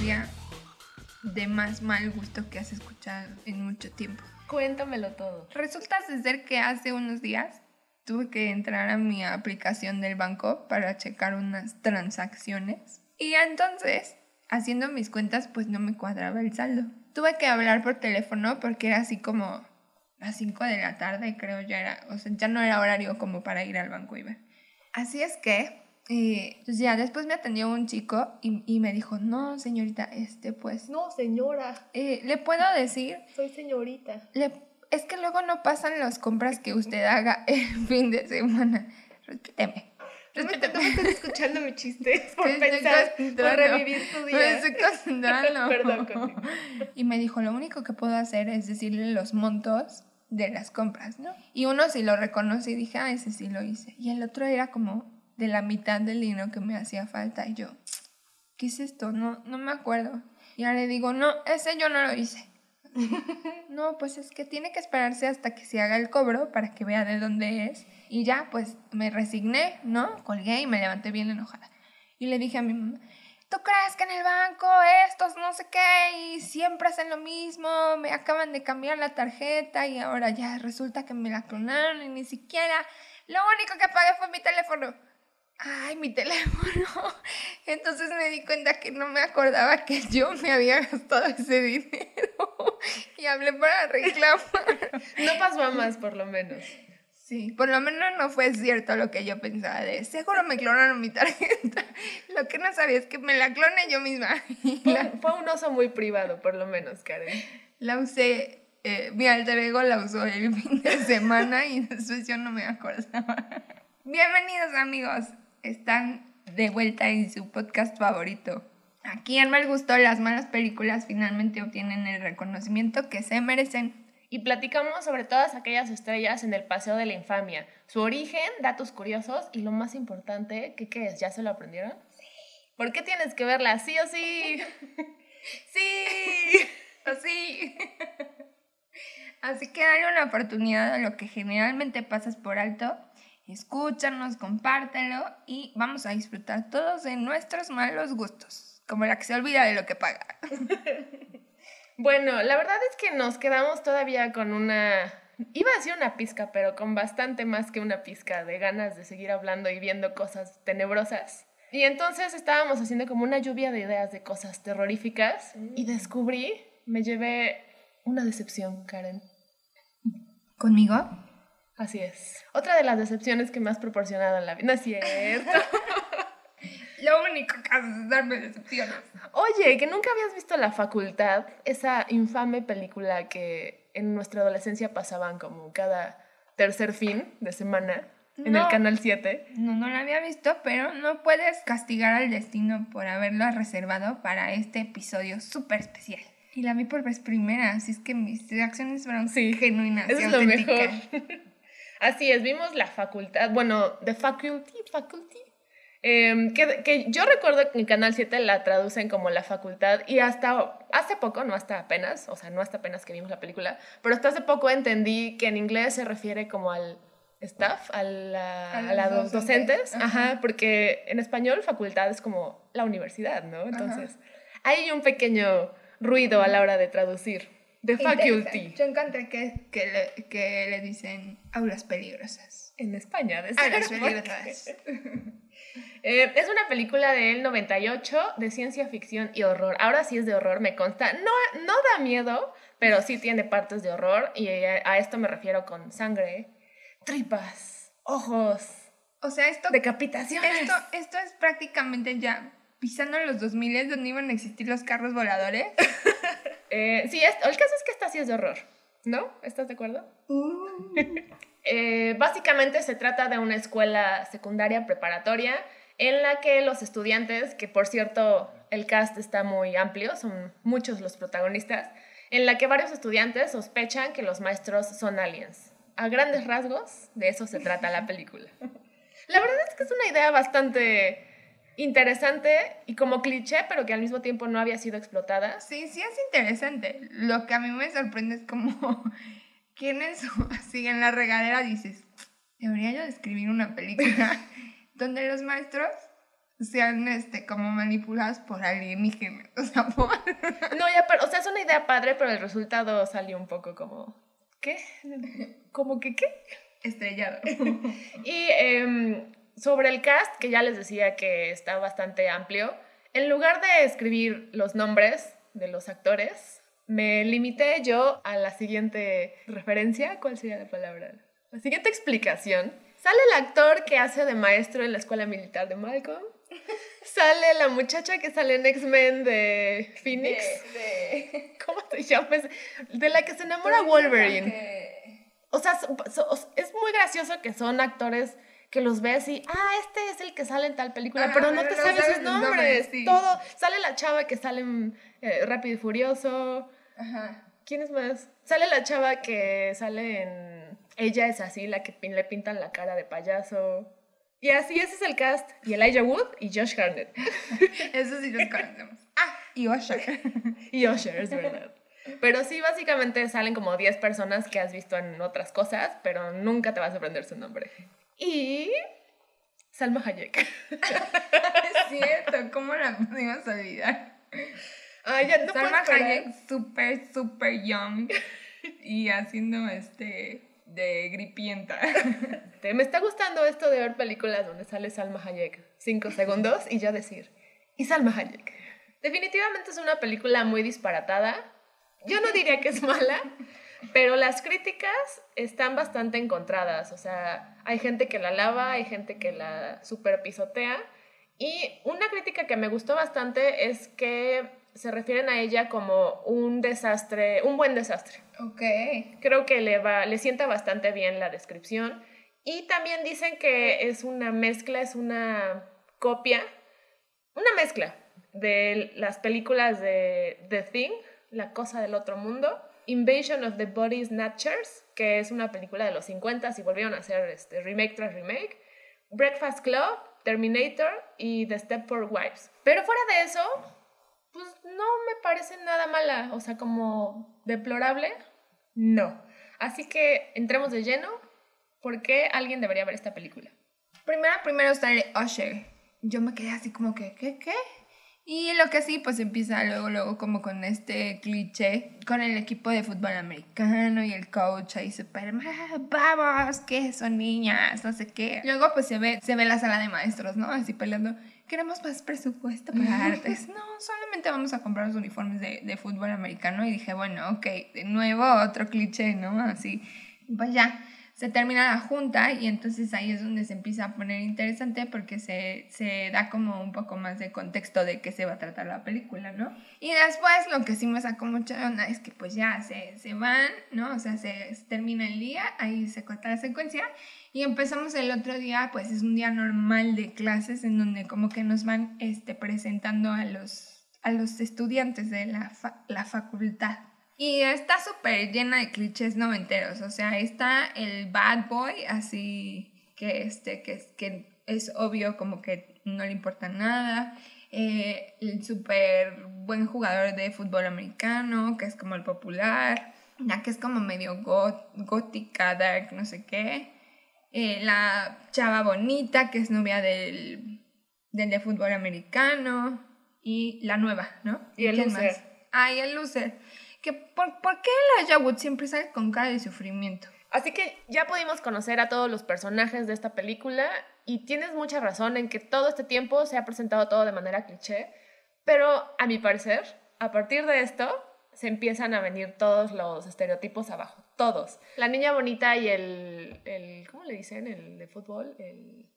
historia de más mal gusto que has escuchado en mucho tiempo. Cuéntamelo todo. Resulta ser que hace unos días tuve que entrar a mi aplicación del banco para checar unas transacciones. Y entonces, haciendo mis cuentas, pues no me cuadraba el saldo. Tuve que hablar por teléfono porque era así como las 5 de la tarde, creo ya era, o sea, ya no era horario como para ir al banco y ver. Así es que, eh, pues ya después me atendió un chico y, y me dijo, no, señorita, este, pues, No, señora. eh, ¿le puedo decir? Soy señorita. Le- es que luego no pasan las compras que usted haga el fin de semana. Respíteme. No me Respíteme. estás escuchando mi chiste por pensar, por revivir tu Me día. estoy concentrando. Perdón. Y me dijo, lo único que puedo hacer es decirle los montos de las compras, ¿no? Y uno sí lo reconoce y dije, ah, ese sí lo hice. Y el otro era como de la mitad del dinero que me hacía falta. Y yo, ¿qué es esto? No, no me acuerdo. Y ahora le digo, no, ese yo no lo hice. no, pues es que tiene que esperarse hasta que se haga el cobro para que vea de dónde es. Y ya, pues me resigné, ¿no? Colgué y me levanté bien enojada. Y le dije a mi mamá, ¿tú crees que en el banco estos no sé qué y siempre hacen lo mismo? Me acaban de cambiar la tarjeta y ahora ya resulta que me la clonaron y ni siquiera... Lo único que pagué fue mi teléfono. Ay, mi teléfono. Entonces me di cuenta que no me acordaba que yo me había gastado ese dinero. Y hablé para reclamar. No pasó a más, por lo menos. Sí, por lo menos no fue cierto lo que yo pensaba de seguro me clonaron mi tarjeta. Lo que no sabía es que me la cloné yo misma. Y Fue, la, fue un oso muy privado, por lo menos, Karen. la usé, eh, mi alter ego la usó el fin de semana y después yo no me acordaba. Bienvenidos amigos, están de vuelta en su podcast favorito. Aquí en Mal Gusto las malas películas finalmente obtienen el reconocimiento que se merecen. Y platicamos sobre todas aquellas estrellas en el Paseo de la Infamia, su origen, datos curiosos y lo más importante, ¿qué, qué es? ¿Ya se lo aprendieron? Sí. ¿Por qué tienes que verla sí o sí? Sí, así. Así que dale una oportunidad a lo que generalmente pasas por alto. Escúchanos, compártelo y vamos a disfrutar todos de nuestros malos gustos, como la que se olvida de lo que paga. Bueno, la verdad es que nos quedamos todavía con una... Iba a decir una pizca, pero con bastante más que una pizca de ganas de seguir hablando y viendo cosas tenebrosas. Y entonces estábamos haciendo como una lluvia de ideas de cosas terroríficas y descubrí, me llevé una decepción, Karen. ¿Conmigo? Así es. Otra de las decepciones que me has proporcionado en la vida. No es cierto. Lo único que haces es darme decepciones. Oye, que nunca habías visto La Facultad, esa infame película que en nuestra adolescencia pasaban como cada tercer fin de semana en el. Canal 7. No, no lo había visto, pero no puedes castigar al destino por haberlo reservado para este episodio súper especial. Y la vi por vez primera, así es que mis reacciones fueron Sí, genuinas. y Eso es lo mejor. Así es, vimos La Facultad, bueno, The Faculty, Faculty. em, que, que yo recuerdo que en Canal 7 la traducen como La Facultad y hasta hace poco, no hasta apenas, o sea, no hasta apenas que vimos la película, pero hasta hace poco entendí que en inglés se refiere como al staff, a, la, A a los docentes, docentes, ajá. ajá, porque en español facultad es como la universidad, ¿no? Entonces, hay un pequeño ruido a la hora de traducir. The Faculty. Yo encontré que, que, le, que le dicen aulas peligrosas. En España, de Aulas peligrosas. Eh, es una película del 98 de ciencia ficción y horror. Ahora sí es de horror, me consta. No, no da miedo, pero sí tiene partes de horror y a, a esto me refiero con sangre, tripas, ojos, O sea, esto, decapitaciones. esto, esto es prácticamente ya pisando los 2000 donde iban a existir los carros voladores. Eh, sí, es- el caso es que esta sí es de horror, ¿no? ¿Estás de acuerdo? Eh, básicamente se trata de una escuela secundaria preparatoria en la que los estudiantes, que por cierto el cast está muy amplio, son muchos los protagonistas, en la que varios estudiantes sospechan que los maestros son aliens. A grandes rasgos, de eso se trata la película. La verdad es que es una idea bastante interesante y como cliché, pero que al mismo tiempo no había sido explotada. Sí, sí es interesante. Lo que a mí me sorprende es como quienes así en la regadera dices, debería yo escribir una película donde los maestros sean este, como manipuladas por alienígenas. O sea, por... No, ya, pero, o sea, es una idea padre, pero el resultado salió un poco como. ¿Qué? ¿Como que qué? Estrellado. Y em, sobre el cast, que ya les decía que está bastante amplio, en lugar de escribir los nombres de los actores, me limité yo a la siguiente referencia. ¿Cuál sería la palabra? La siguiente explicación. Sale el actor que hace de maestro en la escuela militar de Malcolm. Sale la muchacha que sale en X-Men de Phoenix. De, ¿Cómo se llama? De la que se enamora Wolverine. Que- O sea, so- so- es muy gracioso que son actores que los ves y, ah, este es el que sale en tal película, Ajá, pero no te no sabes sus nombres. nombres, sí. Todo. Sale la chava que sale en eh, Rápido y Furioso. Ajá. ¿Quién es más? Sale la chava que sale en... Ella es así, la que pin- le pintan la cara de payaso. Y así, ese es el cast. Y Elijah Wood y Josh Hartnett. Eso sí los conocemos. Ah, y Usher. Y Usher, es verdad. Pero sí, básicamente salen como 10 personas que has visto en otras cosas, pero nunca te vas a aprender su nombre. Y... Salma Hayek. es cierto, ¿cómo la pudimos olvidar? Ay, ya no Salma. Hayek, súper, súper young. Y haciendo este. de gripienta. Me está gustando esto de ver películas donde sale Salma Hayek 5 segundos y yo decir, y Salma Hayek. Definitivamente es una película muy disparatada. Yo no diría que es mala, pero las críticas están bastante encontradas. O sea, hay gente que la alaba, hay gente que la super pisotea. Y una crítica que me gustó bastante es que se refieren a ella como un desastre, un buen desastre. ok. Creo que le, va, le sienta bastante bien la descripción. Y también dicen que es una mezcla, es una copia, una mezcla de las películas de The Thing, La Cosa del Otro Mundo, Invasion of the Body Snatchers, que es una película de los 50 y volvieron a hacer este, remake tras remake, Breakfast Club, Terminator y The Stepford Wives. Pero fuera de eso, pues no me parece nada mala, o sea, como deplorable, no. Así que entremos de lleno. ¿Por qué alguien debería ver esta película? Primero, primero sale Usher. Yo me quedé así como que, ¿qué, qué? Y lo que sí, pues empieza luego, luego como con este cliché, con el equipo de fútbol americano y el coach ahí súper, "Ah, vamos, que son niñas, no sé qué. Luego pues se ve, se ve la sala de maestros, ¿no? Así peleando, queremos más presupuesto para artes. No, solamente vamos a comprar los uniformes de, de fútbol americano. Y dije, bueno, ok, de nuevo otro cliché, ¿no? Así, pues ya se termina la junta y entonces ahí es donde se empieza a poner interesante porque se, se da como un poco más de contexto de qué se va a tratar la película, ¿no? Y después lo que sí me sacó mucha onda es que pues ya se, se van, ¿no? O sea, se, se termina el día, ahí se corta la secuencia y empezamos el otro día, pues es un día normal de clases en donde como que nos van este, presentando a los, a los estudiantes de la, la facultad. Y está súper llena de clichés noventeros. O sea, está el bad boy, así que, este, que, es- que es obvio como que no le importa nada. Eh, el súper buen jugador de fútbol americano, que es como el popular. La que es como medio got- gótica, dark, no sé qué. Eh, la chava bonita, que es novia del, del de fútbol americano. Y la nueva, ¿no? Y el loser. más? Ah, y el loser. Que por, ¿Por qué la Wood siempre sale con cara de sufrimiento? Así que ya pudimos conocer a todos los personajes de esta película y tienes mucha razón en que todo este tiempo se ha presentado todo de manera cliché, pero a mi parecer, a partir de esto, se empiezan a venir todos los estereotipos abajo, todos. La niña bonita y el, el ¿cómo le dicen? El de fútbol, el,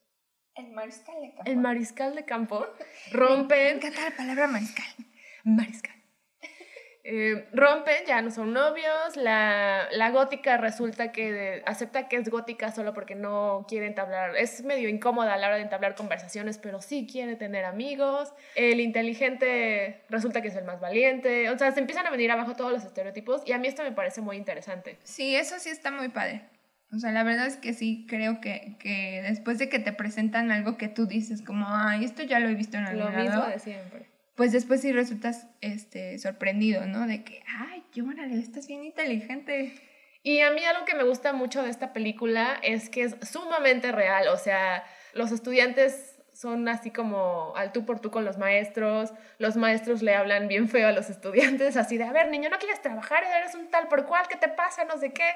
El mariscal de campo. el mariscal de campo, Me rompen encanta la palabra mariscal. Mariscal. Eh, rompen, ya no son novios. La, la gótica resulta que de- acepta que es gótica solo porque no quiere entablar. Es medio incómoda a la hora de entablar conversaciones, pero sí quiere tener amigos. El inteligente resulta que es el más valiente. O sea, se empiezan a venir abajo todos los estereotipos y a mí esto me parece muy interesante. Sí, eso sí está muy padre. O sea, la verdad es que sí, creo que, que después de que te presentan algo que tú dices como, ay, esto ya lo he visto en algún Lo mismo lado", de siempre. Pues después sí resultas este, sorprendido, ¿no? De que, ay, qué órale, estás bien inteligente. Y a mí algo que me gusta mucho de esta película es que es sumamente real, o sea, los estudiantes son así como al tú por tú con los maestros, los maestros le hablan bien feo a los estudiantes, así de, a ver, niño, no quieres trabajar, eres un tal por cual, ¿qué te pasa? No sé qué.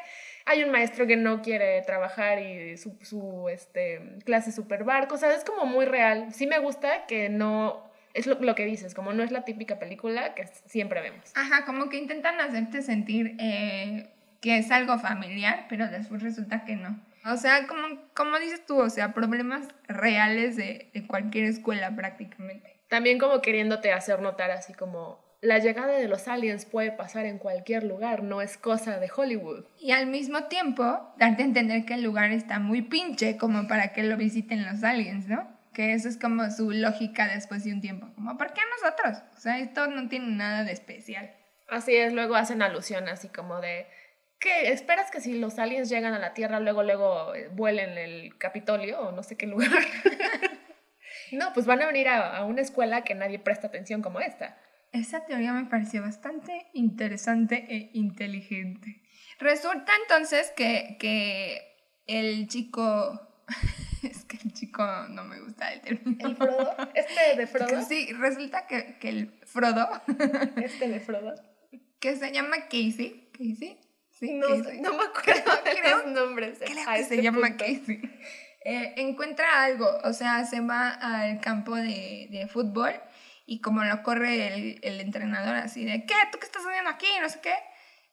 Hay un maestro que no quiere trabajar y su, su este, clase super barco, o sea, es como muy real. Sí me gusta que no, es lo, que dices, como no es la típica película que siempre vemos. Ajá, como que intentan hacerte sentir eh, que es algo familiar, pero después resulta que no. O sea, como, como dices tú, o sea, problemas reales de, de cualquier escuela prácticamente. También como queriéndote hacer notar así como la llegada de los aliens puede pasar en cualquier lugar, no es cosa de Hollywood. Y al mismo tiempo, darte a entender que el lugar está muy pinche como para que lo visiten los aliens, ¿no? Que eso es como su lógica después de un tiempo. Como, ¿por qué nosotros? O sea, esto no tiene nada de especial. Así es, luego hacen alusión así como de, ¿Qué? ¿Esperas que si los aliens llegan a la Tierra, luego, luego eh, vuelen el Capitolio o no sé qué lugar? no, pues van a venir a, una escuela que nadie presta atención como esta. Esa teoría me pareció bastante interesante e inteligente. Resulta entonces que, que el chico... chico no me gusta el término. ¿El Frodo? ¿Este de Frodo? Sí, resulta que, que el Frodo... ¿Este de Frodo? Que se llama Casey. Casey no, no me acuerdo de los nombres. Creo que se llama Casey. Eh, encuentra algo, o sea, se va al campo de, de fútbol y como lo corre el, el, entrenador así de, ¿qué? ¿Tú qué estás haciendo aquí? No sé qué.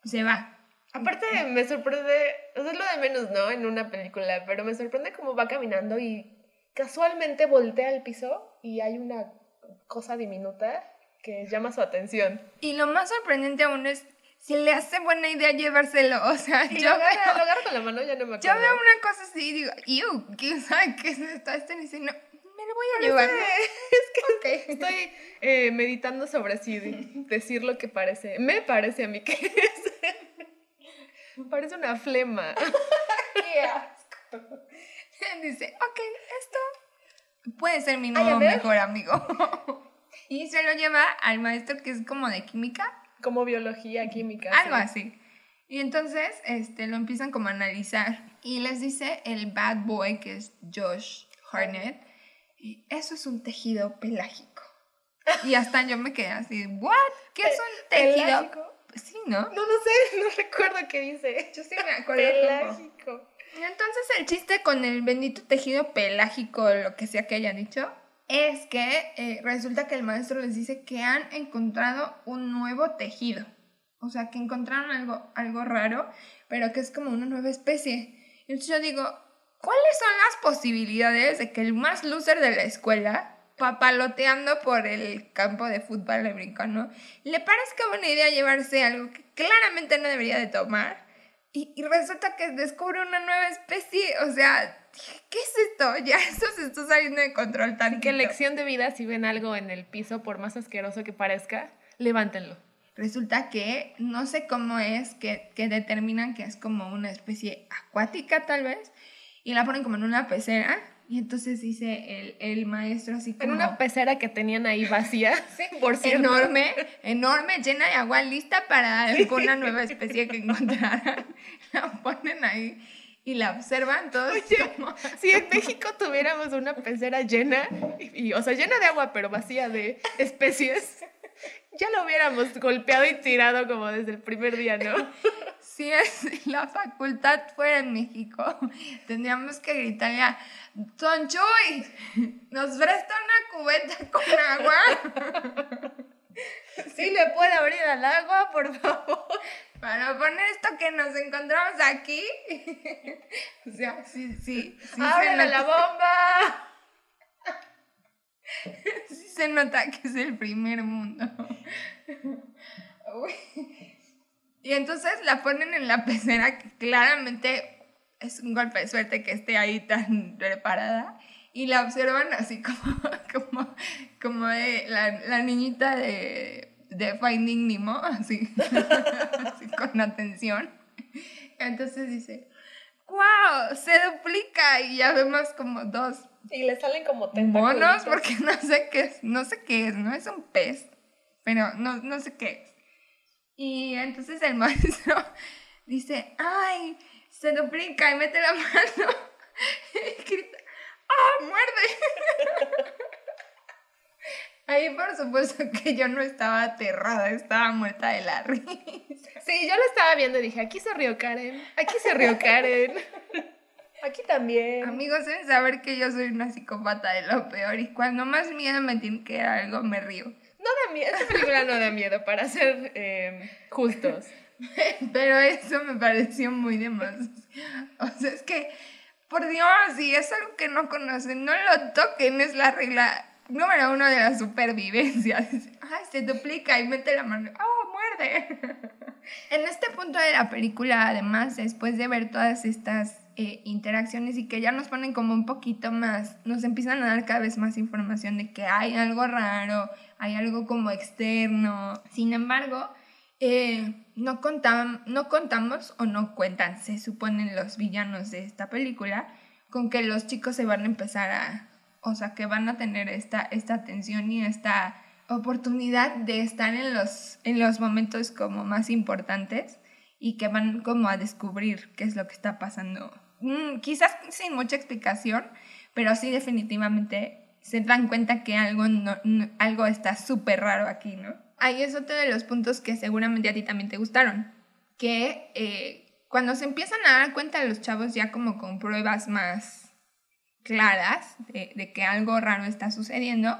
Se va. Aparte me sorprende, o sea, es lo de menos, ¿no? En una película, pero me sorprende cómo va caminando y casualmente voltea al piso y hay una cosa diminuta que llama su atención. Y lo más sorprendente aún es si le hace buena idea llevárselo, o sea, yo lo agarro, con la mano, ya no me acuerdo. Yo veo una cosa así y digo, ¡Ew! ¿Quién sabe qué es esto? Este me dice, no, me lo voy a llevar. Es que estoy eh, meditando sobre si decir lo que parece. Me parece a mí que es. parece una flema. ¡Qué asco! Dice, ok, puede ser mi nuevo mejor amigo. y se lo lleva al maestro que es como de química como biología, química. Algo así. Y entonces este, lo empiezan como a analizar. Y les dice el bad boy, que es Josh Harnett, y eso es un tejido pelágico. Y hasta yo me quedé así, ¿what? ¿Qué es un tejido? ¿Pelágico? Sí, ¿no? No, no sé, no recuerdo qué dice. Yo sí me acuerdo. Pelágico. Entonces el chiste con el bendito tejido pelágico, lo que sea que haya dicho, es que eh, resulta que el maestro les dice que han encontrado un nuevo tejido. O sea, que encontraron algo, algo raro, pero que es como una nueva especie. Entonces yo digo, ¿cuáles son las posibilidades de que el más loser de la escuela, papaloteando por el campo de fútbol americano, le parezca buena idea llevarse algo que claramente no debería de tomar? Y, y resulta que descubre una nueva especie. O sea, ¿qué es esto? Ya eso se está saliendo de control tan Que lección de vida, si ven algo en el piso, por más asqueroso que parezca, levántenlo. Resulta que no sé cómo es que, que determinan que es como una especie acuática tal vez y la ponen como en una pecera y entonces dice el, el, maestro así como... En una pecera que tenían ahí vacía, sí, por cierto. Enorme, enorme, llena de agua, lista para una nueva especie que encontraran. La ponen ahí y la observan todos. como... si en México tuviéramos una pecera llena, y, o sea, llena de agua, pero vacía de especies, ya lo hubiéramos golpeado y tirado como desde el primer día, ¿no? Si es la facultad fuera en México, tendríamos que gritarle a Don Chuy, ¿nos presta una cubeta con agua? ¿Sí le puede abrir al agua, por favor? Para poner esto que nos encontramos aquí. o sea, sí, sí. sí la bomba! sí se nota que es el primer mundo. Y entonces la ponen en la pecera que claramente es un golpe de suerte que esté ahí tan preparada. Y la observan así como, como, como de la, la niñita de de Finding Nemo, así, así con atención. Entonces dice, wow, se duplica y ya vemos como dos. Y le salen como monos porque no sé qué es, no sé qué es, no es un pez, pero no, no sé qué es. Y entonces el maestro dice, ay, se duplica y mete la mano y grita, ¡ah, muerde! Ahí por supuesto que yo no estaba aterrada, estaba muerta de la risa. Sí, yo lo estaba viendo y dije, aquí se rió Karen, aquí se rió Karen. Aquí también. Amigos, deben saber que yo soy una psicópata de lo peor y cuando más miedo me tiene que dar algo me río. Miedo, esta película no da miedo, para ser eh, justos. Pero eso me pareció muy demasiado. O sea, es que, por Dios, si es algo que no conocen, no lo toquen, es la regla número uno de la supervivencia. Ay, se duplica y mete la mano. ¡Oh, muerde! En este punto de la película, además, después de ver todas estas eh, interacciones y que ya nos ponen como un poquito más, nos empiezan a dar cada vez más información de que hay algo raro, hay algo como externo. Sin embargo, eh, no, no contamos o no cuentan, se suponen los villanos de esta película, con que los chicos se van a empezar a, o sea, que van a tener esta, esta atención y esta oportunidad de estar en los, en los momentos como más importantes y que van como a descubrir qué es lo que está pasando. Mm, quizás sin mucha explicación, pero sí definitivamente se dan cuenta que algo, no, algo está súper raro aquí, ¿no? Ahí es otro de los puntos que seguramente a ti también te gustaron, que eh, cuando se empiezan a dar cuenta los chavos ya como con pruebas más claras de, que algo raro está sucediendo,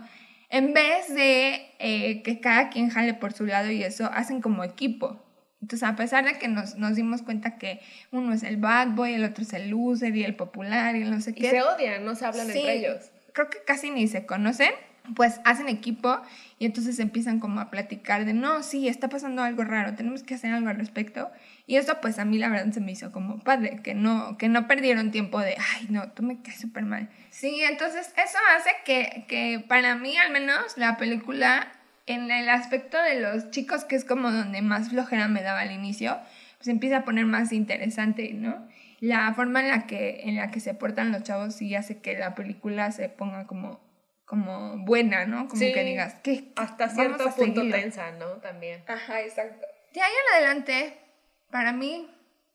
en vez de eh, que cada quien jale por su lado y eso, hacen como equipo. Entonces, a pesar de que nos, nos, dimos cuenta que uno es el bad boy, el otro es el loser y el popular y no sé qué. Y se odian, no se hablan entre ellos creo que casi ni se conocen, pues hacen equipo y entonces empiezan como a platicar de, no, sí, está pasando algo raro, tenemos que hacer algo al respecto. Y eso pues a mí la verdad se me hizo como padre, que no, que no perdieron tiempo de, ay, no, tú me caes súper mal. Sí, entonces eso hace que, que para mí al menos la película, en el aspecto de los chicos, que es como donde más flojera me daba al inicio, pues empieza a poner más interesante, ¿no? La forma en la que, en la que se portan los chavos sí hace que la película se ponga como, como buena, ¿no? Como que digas, que Hasta cierto punto tensa, ¿no? También. Ajá, exacto. De ahí en adelante, para mí,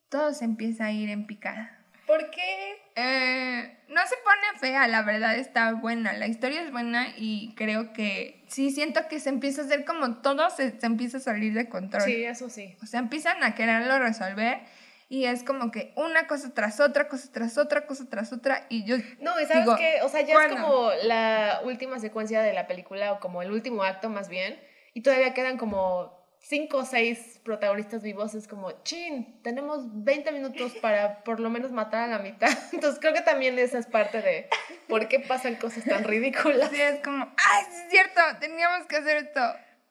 todo se empieza a ir en picada. ¿Por qué? Eh, no se pone fea, la verdad está buena. La historia es buena y creo que sí siento que se empieza a hacer como todo se, se empieza a salir de control. Sí, eso sí. O sea, empiezan a quererlo resolver y es como que una cosa tras otra, cosa tras otra, cosa tras otra y yo No, y sabes que, o sea, ya es como la última secuencia de la película o como el último acto más bien y todavía quedan como cinco o seis protagonistas vivos, es como, chin, tenemos 20 minutos para por lo menos matar a la mitad. Entonces creo que también esa es parte de por qué pasan cosas tan ridículas. Sí, es como, ay, es cierto, teníamos que hacer esto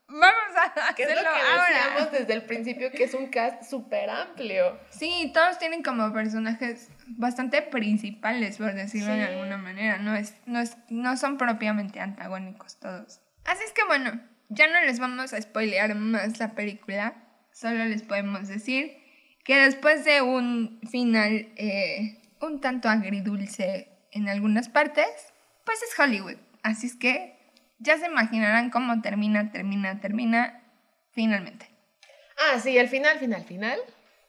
vamos a hacerlo es lo que Decíamos desde el principio que es un cast súper amplio. Sí, todos tienen como personajes bastante principales, por decirlo de alguna manera. No, es, no, es, no son propiamente antagónicos todos. Así es que bueno, ya no les vamos a spoilear más la película. Solo les podemos decir que después de un final eh, un tanto agridulce en algunas partes, pues es Hollywood. Así es que ya se imaginarán cómo termina, termina, termina finalmente. Ah, sí, el final, final, final.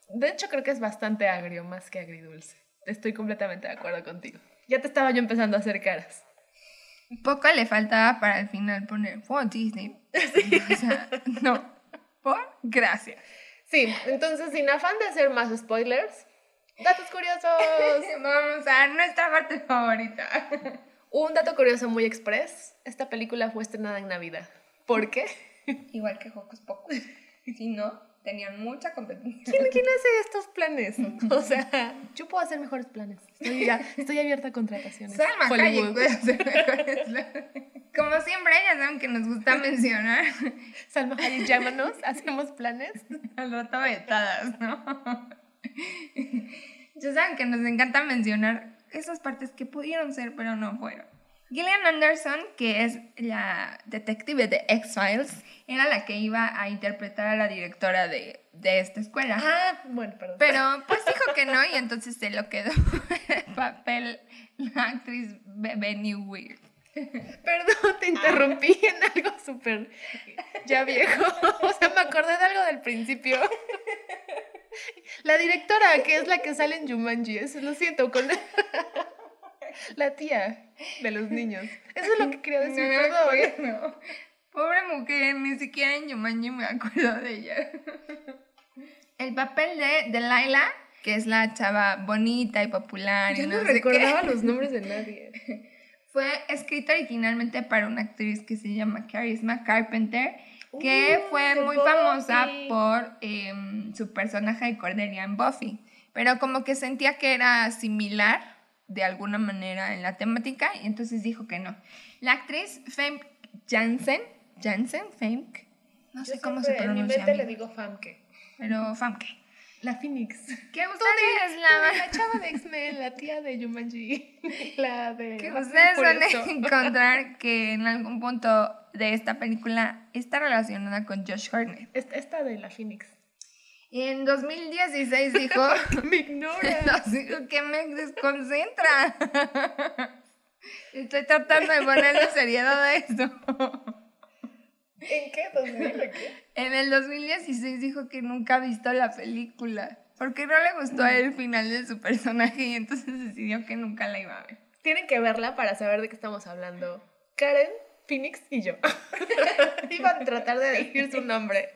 De hecho, creo que es bastante agrio más que agridulce. Estoy completamente de acuerdo contigo. Ya te estaba yo empezando a hacer caras. Poco le faltaba para el final poner for Disney. O sea, no. Por gracias. Sí, entonces sin afán de hacer más spoilers, datos curiosos. Vamos a nuestra parte favorita. Un dato curioso muy express, esta película fue estrenada en Navidad. ¿Por qué? Igual que Hocus Pocus. Si no, tenían mucha competencia. ¿Quién, hace estos planes? O sea, yo puedo hacer mejores planes. Estoy, ya, estoy abierta a contrataciones. Salma Hayek puede hacer mejores planes. Como siempre, ya saben que nos gusta mencionar. Salma Hayek, llámanos, hacemos planes. Al rato vetadas, ¿no? Ya saben que nos encanta mencionar esas partes que pudieron ser, pero no fueron. Gillian Anderson, que es la detective de X-Files, era la que iba a interpretar a la directora de, de, esta escuela. Ah, bueno, perdón. Pero pues dijo que no y entonces se lo quedó el papel la actriz Benny Weird. Perdón, te interrumpí en algo súper ya viejo. O sea, me acordé de algo del principio. La directora, que es la que sale en Jumanji, eso lo siento con... La tía de los niños. Eso es lo que quería decir, No me perdón. Pobre mujer, ni siquiera en Yumanji me acuerdo de ella. El papel de Delilah, que es la chava bonita y popular y Ya no, no sé qué, recordaba los nombres de nadie. fue escrita originalmente para una actriz que se llama Charisma Carpenter, que Uh, fue muy famosa por em, su personaje de Cordelia en Buffy. Pero como que sentía que era similar de alguna manera en la temática y entonces dijo que no. La actriz Famke Janssen, Janssen, Famke, no sé Yo cómo se siempre En mi pronuncia, mente le digo Famke. pero Famke. La Phoenix. Que ustedes la La chava de X-Men, la tía de Jumanji. La de. que ustedes van a encontrar que en algún punto de esta película está relacionada con Josh Hartnett. Esta, esta de la Phoenix. Y en 2016 dijo, Me ignora. que me desconcentra. Estoy tratando de ponerle seriedad a esto. ¿En qué? ¿2000 o qué? En el 2016 dijo que nunca ha visto la película. Porque no le gustó el final de su personaje y entonces decidió que nunca la iba a ver. Tienen que verla para saber de qué estamos hablando. Karen, Phoenix y yo. Iba a tratar de decir su nombre.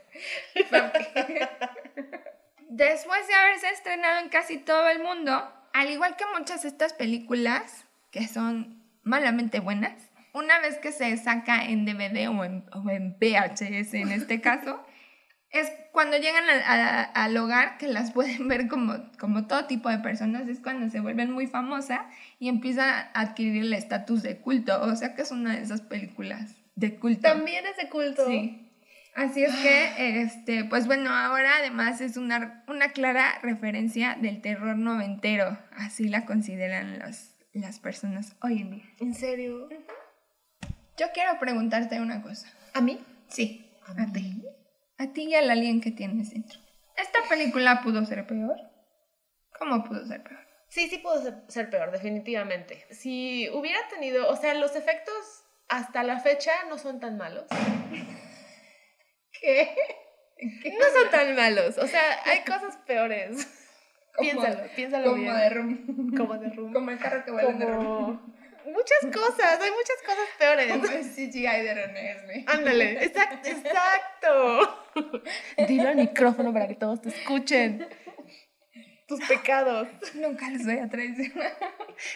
Después de haberse estrenado en casi todo el mundo, al igual que muchas de estas películas, que son malamente buenas, una vez que se saca en DVD o en, o en VHS en este caso, es cuando llegan a- a- al hogar que las pueden ver como, como todo tipo de personas, es cuando se vuelven muy famosas y empiezan a adquirir el estatus de culto, o sea que es una de esas películas de culto. También es de culto. Sí. Así es que, este, pues bueno, ahora además es una, una clara referencia del terror noventero. Así la consideran los, las personas hoy en día. ¿En serio? Yo quiero preguntarte una cosa. ¿A mí? Sí, a ti. A ti y al alien que tienes dentro. ¿Esta película pudo ser peor? ¿Cómo pudo ser peor? Sí, sí pudo ser, ser peor, definitivamente. Si hubiera tenido, o sea, los efectos hasta la fecha no son tan malos. ¿Qué? No son tan malos, o sea, hay cosas peores. Piénsalo, piénsalo como bien. de rum. Como de rumbo. Como el carro que vuelve de rum. Como... Muchas cosas, hay muchas cosas peores. Como el CGI de René Esme. Ándale, exacto, exacto. Dilo al micrófono para que todos te escuchen. Tus pecados. Nunca les voy a traicionar.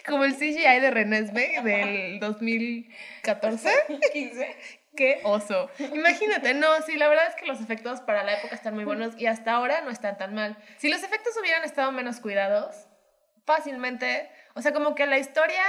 Como el CGI de Renesme del 2014. 15. ¡Qué oso! Imagínate, no, sí, la verdad es que los efectos para la época están muy buenos y hasta ahora no están tan mal. Si los efectos hubieran estado menos cuidados, fácilmente, o sea, como que la historia,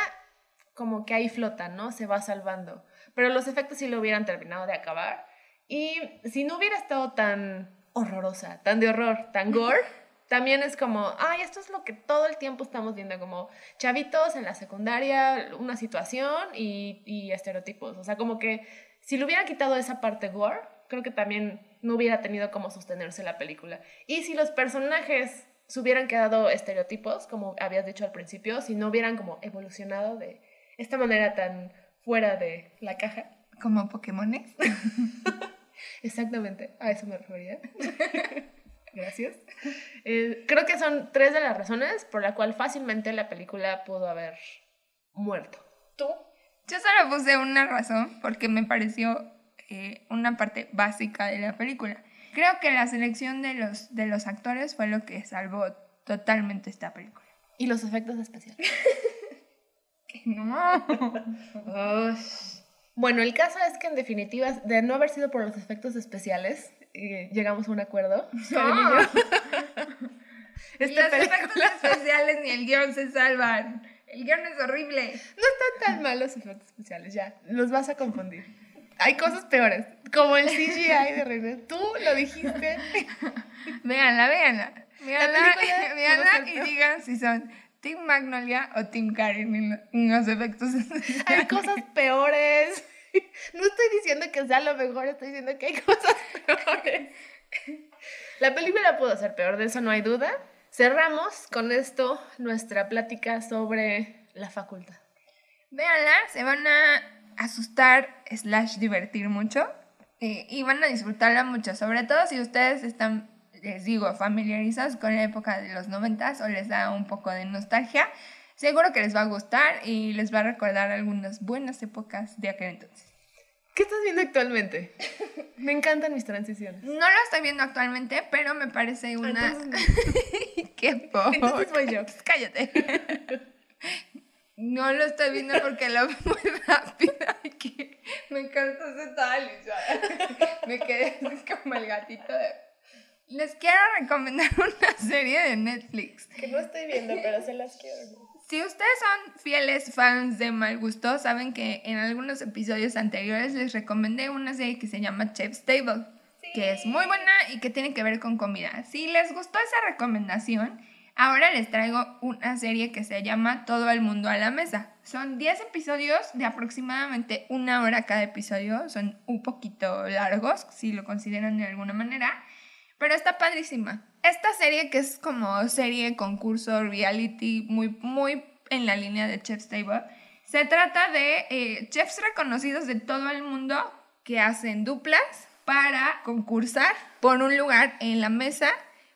como que ahí flota, ¿no? Se va salvando. Pero los efectos sí lo hubieran terminado de acabar. Y si no hubiera estado tan horrorosa, tan de horror, tan gore, también es como, ay, esto es lo que todo el tiempo estamos viendo, como chavitos en la secundaria, una situación y, y estereotipos. O sea, como que si le hubieran quitado esa parte gore, creo que también no hubiera tenido cómo sostenerse la película. Y si los personajes se hubieran quedado estereotipos, como habías dicho al principio, si no hubieran como evolucionado de esta manera tan fuera de la caja. Como Pokémones. Exactamente, a eso me refería. Gracias. Eh, creo que son tres de las razones por la cual fácilmente la película pudo haber muerto. ¿Tú? Yo solo puse una razón porque me pareció eh, una parte básica de la película. Creo que la selección de los, de los actores fue lo que salvó totalmente esta película. Y los efectos especiales. No. Bueno, el caso es que en definitiva, de no haber sido por los efectos especiales, eh, llegamos a un acuerdo. Y yo. Esta los efectos especiales ni el guion se salvan. El guion es horrible. no están tan mal los efectos especiales, ya. Los vas a confundir. Hay cosas peores, como el CGI de René. Tú lo dijiste. Véanla, véanla. Véanla, véanla y digan si son Team Magnolia o Team Karen en, lo- en los efectos Hay especiales. cosas peores. No estoy diciendo que sea lo mejor, estoy diciendo que hay cosas peores. La película pudo ser peor, de eso no hay duda. Cerramos con esto nuestra plática sobre la facultad. Véanla, se van a asustar slash divertir mucho eh, y van a disfrutarla mucho, sobre todo si ustedes están, les digo, familiarizados con la época de los noventas o les da un poco de nostalgia. Seguro que les va a gustar y les va a recordar algunas buenas épocas de aquel entonces. ¿Qué estás viendo actualmente? Me encantan mis transiciones. No lo estoy viendo actualmente, pero me parece una... ¡Qué poco! Entonces voy yo. Cállate. No lo estoy viendo porque lo veo muy que Me encantó ese tal. Me quedé así como el gatito de... Les quiero recomendar una serie de Netflix. Que no estoy viendo, pero se las quiero. Si ustedes son fieles fans de Mal Gusto, saben que en algunos episodios anteriores les recomendé una serie que se llama Chef's Table, que es muy buena y que tiene que ver con comida. Si les gustó esa recomendación, ahora les traigo una serie que se llama Todo el mundo a la mesa. Son 10 episodios de aproximadamente una hora cada episodio, son un poquito largos, si lo consideran de alguna manera. Pero está padrísima. Esta serie que es como serie, concurso, reality, muy, muy en la línea de Chef's Table, se trata de eh, chefs reconocidos de todo el mundo que hacen duplas para concursar por un lugar en la mesa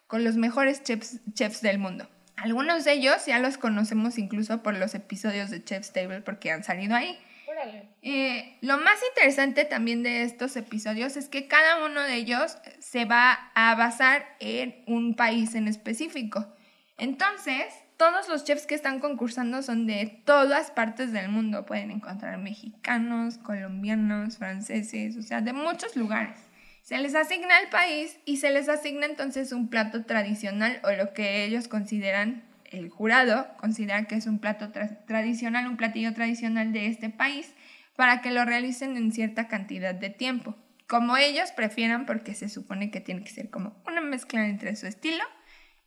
con los mejores chefs, chefs del mundo. Algunos de ellos ya los conocemos incluso por los episodios de Chef's Table porque han salido ahí. Eh, lo más interesante también de estos episodios es que cada uno de ellos se va a basar en un país en específico. Entonces, todos los chefs que están concursando son de todas partes del mundo. Pueden encontrar mexicanos, colombianos, franceses, o sea, de muchos lugares. Se les asigna el país y se les asigna entonces un plato tradicional o lo que ellos consideran el jurado considera que es un plato tra- tradicional, un platillo tradicional de este país, para que lo realicen en cierta cantidad de tiempo. Como ellos prefieran, porque se supone que tiene que ser como una mezcla entre su estilo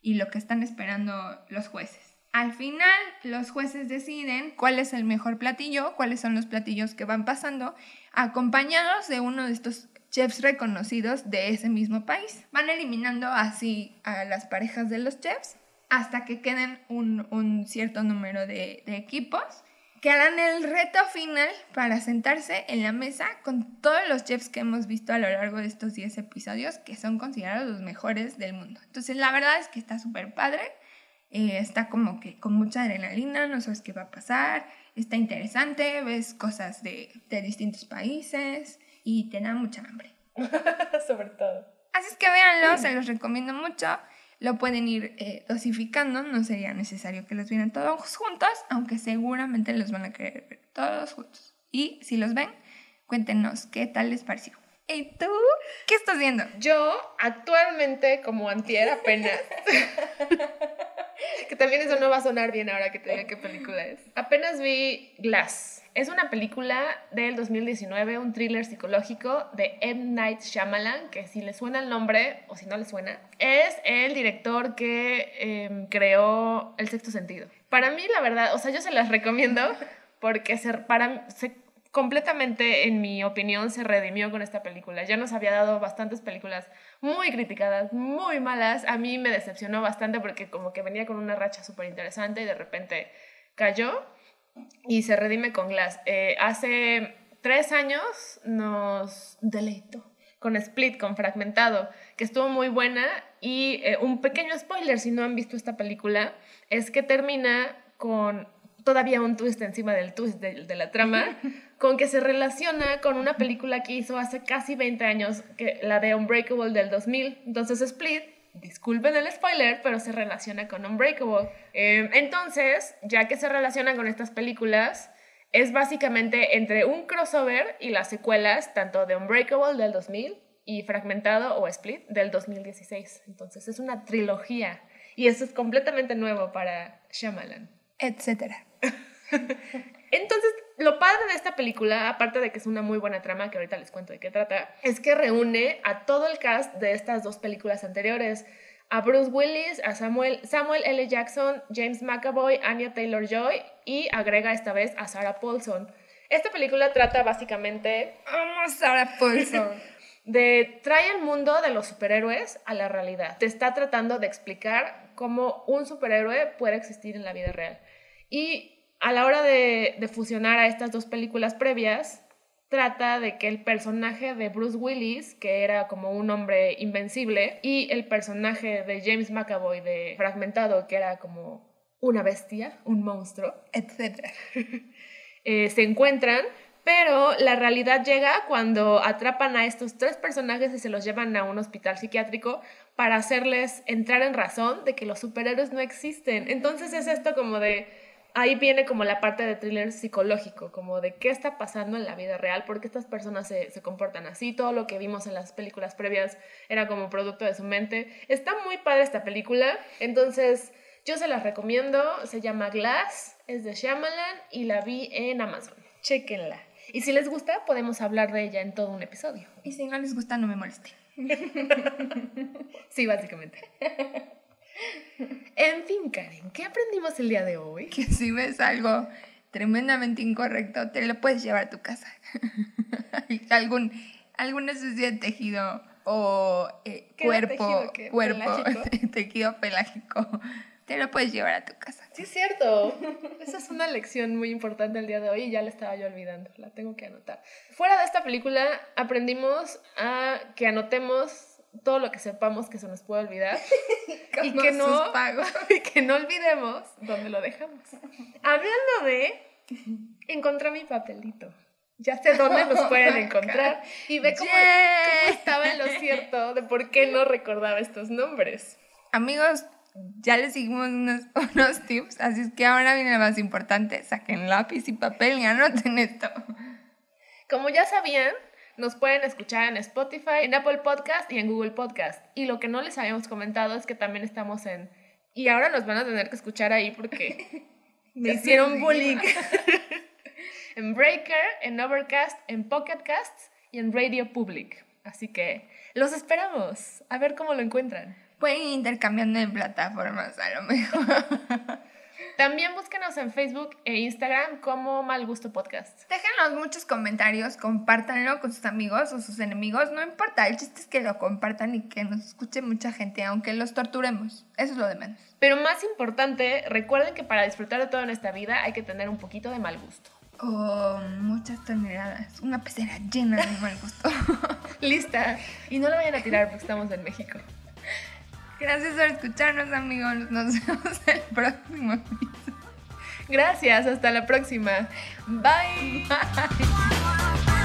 y lo que están esperando los jueces. Al final, los jueces deciden cuál es el mejor platillo, cuáles son los platillos que van pasando, acompañados de uno de estos chefs reconocidos de ese mismo país. Van eliminando así a las parejas de los chefs hasta que queden un, un cierto número de, de equipos que harán el reto final para sentarse en la mesa con todos los chefs que hemos visto a lo largo de estos 10 episodios, que son considerados los mejores del mundo. Entonces, la verdad es que está súper padre, eh, está como que con mucha adrenalina, no sabes qué va a pasar, está interesante, ves cosas de, de distintos países y te da mucha hambre. Sobre todo. Así es que véanlo, se los recomiendo mucho. Lo pueden ir eh, dosificando, no sería necesario que los vieran todos juntos, aunque seguramente los van a querer ver todos juntos. Y si los ven, cuéntenos qué tal les pareció. ¿Y tú? ¿Qué estás viendo? Yo actualmente, como antier apenas, que también eso no va a sonar bien ahora que te diga qué película es. Apenas vi Glass. Es una película del 2019, un thriller psicológico de M. Night Shyamalan, que si le suena el nombre, o si no le suena, es el director que em, creó El Sexto Sentido. Para mí, la verdad, o sea, yo se las recomiendo porque se, para, completamente, en mi opinión, se redimió con esta película. Ya nos había dado bastantes películas muy criticadas, muy malas. A mí me decepcionó bastante porque como que venía con una racha súper interesante y de repente cayó y se redime con Glass. Eh, hace tres años nos deleitó con Split, con Fragmentado, que estuvo muy buena y eh, un pequeño spoiler si no han visto esta película es que termina con todavía un twist encima del twist de, de la trama, con que se relaciona con una película que hizo hace casi 20 años, que, la de Unbreakable del 2000. Entonces Split, disculpen el spoiler, pero se relaciona con Unbreakable. Eh, entonces, ya que se relaciona con estas películas, es básicamente entre un crossover y las secuelas, tanto de Unbreakable del 2000 y Fragmentado o Split del 2016. Entonces es una trilogía y eso es completamente nuevo para Shyamalan. Etcétera. Entonces, lo padre de esta película, aparte de que es una muy buena trama, que ahorita les cuento de qué trata, es que reúne a todo el cast de estas dos películas anteriores. A Bruce Willis, a Samuel, Samuel L. Jackson, James McAvoy, Anya Taylor-Joy y agrega esta vez a Sarah Paulson. Esta película trata básicamente Vamos, Sarah Paulson. de trae el mundo de los superhéroes a la realidad. Te está tratando de explicar cómo un superhéroe puede existir en la vida real. Y a la hora de, de fusionar a estas dos películas previas, trata de que el personaje de Bruce Willis, que era como un hombre invencible, y el personaje de James McAvoy de Fragmentado, que era como una bestia, un monstruo, etc. Eh, se encuentran, pero la realidad llega cuando atrapan a estos tres personajes y se los llevan a un hospital psiquiátrico para hacerles entrar en razón de que los superhéroes no existen. Entonces es esto como de ahí viene como la parte de thriller psicológico, como de qué está pasando en la vida real, por qué estas personas se, se, comportan así, todo lo que vimos en las películas previas era como producto de su mente. Está muy padre esta película, entonces yo se las recomiendo, se llama Glass, es de Shyamalan y la vi en Amazon. Chequenla. Y si les gusta, podemos hablar de ella en todo un episodio. Y si no les gusta, no me moleste. sí, básicamente. En fin, Karen, ¿qué aprendimos el día de hoy? Que si ves algo tremendamente incorrecto, te lo puedes llevar a tu casa. Algún, alguna suciedad de tejido o eh, cuerpo, tejido, cuerpo, tejido pelágico, te lo puedes llevar a tu casa. Sí, es cierto. Esa es una lección muy importante el día de hoy y ya la estaba yo olvidando, la tengo que anotar. Fuera de esta película, aprendimos a que anotemos todo lo que sepamos que se nos puede olvidar y que no y que no olvidemos dónde lo dejamos. Hablando de encontré mi papelito. Ya sé dónde nos pueden encontrar y ve cómo, estaba en lo cierto de por qué no recordaba estos nombres. Amigos, ya les seguimos unos, unos tips, así es que ahora viene lo más importante, saquen lápiz y papel y anoten esto. Como ya sabían, nos pueden escuchar en Spotify, en Apple Podcast y en Google Podcast. Y lo que no les habíamos comentado es que también estamos en... Y ahora nos van a tener que escuchar ahí porque me hicieron bullying. en Breaker, en Overcast, en Pocket Casts y en Radio Public. Así que los esperamos. A ver cómo lo encuentran. Pueden ir intercambiando en plataformas a lo mejor. También búsquenos en Facebook e Instagram como Mal Gusto Podcast. Déjenos muchos comentarios, compártanlo con sus amigos o sus enemigos, no importa, el chiste es que lo compartan y que nos escuche mucha gente, aunque los torturemos, eso es lo de menos. Pero más importante, recuerden que para disfrutar de todo en esta vida hay que tener un poquito de mal gusto. Oh, muchas toneladas, una pecera llena de mal gusto. Lista. Y no la vayan a tirar porque estamos en México. Gracias por escucharnos, amigos. Nos vemos el próximo Gracias, hasta la próxima. Bye. Bye.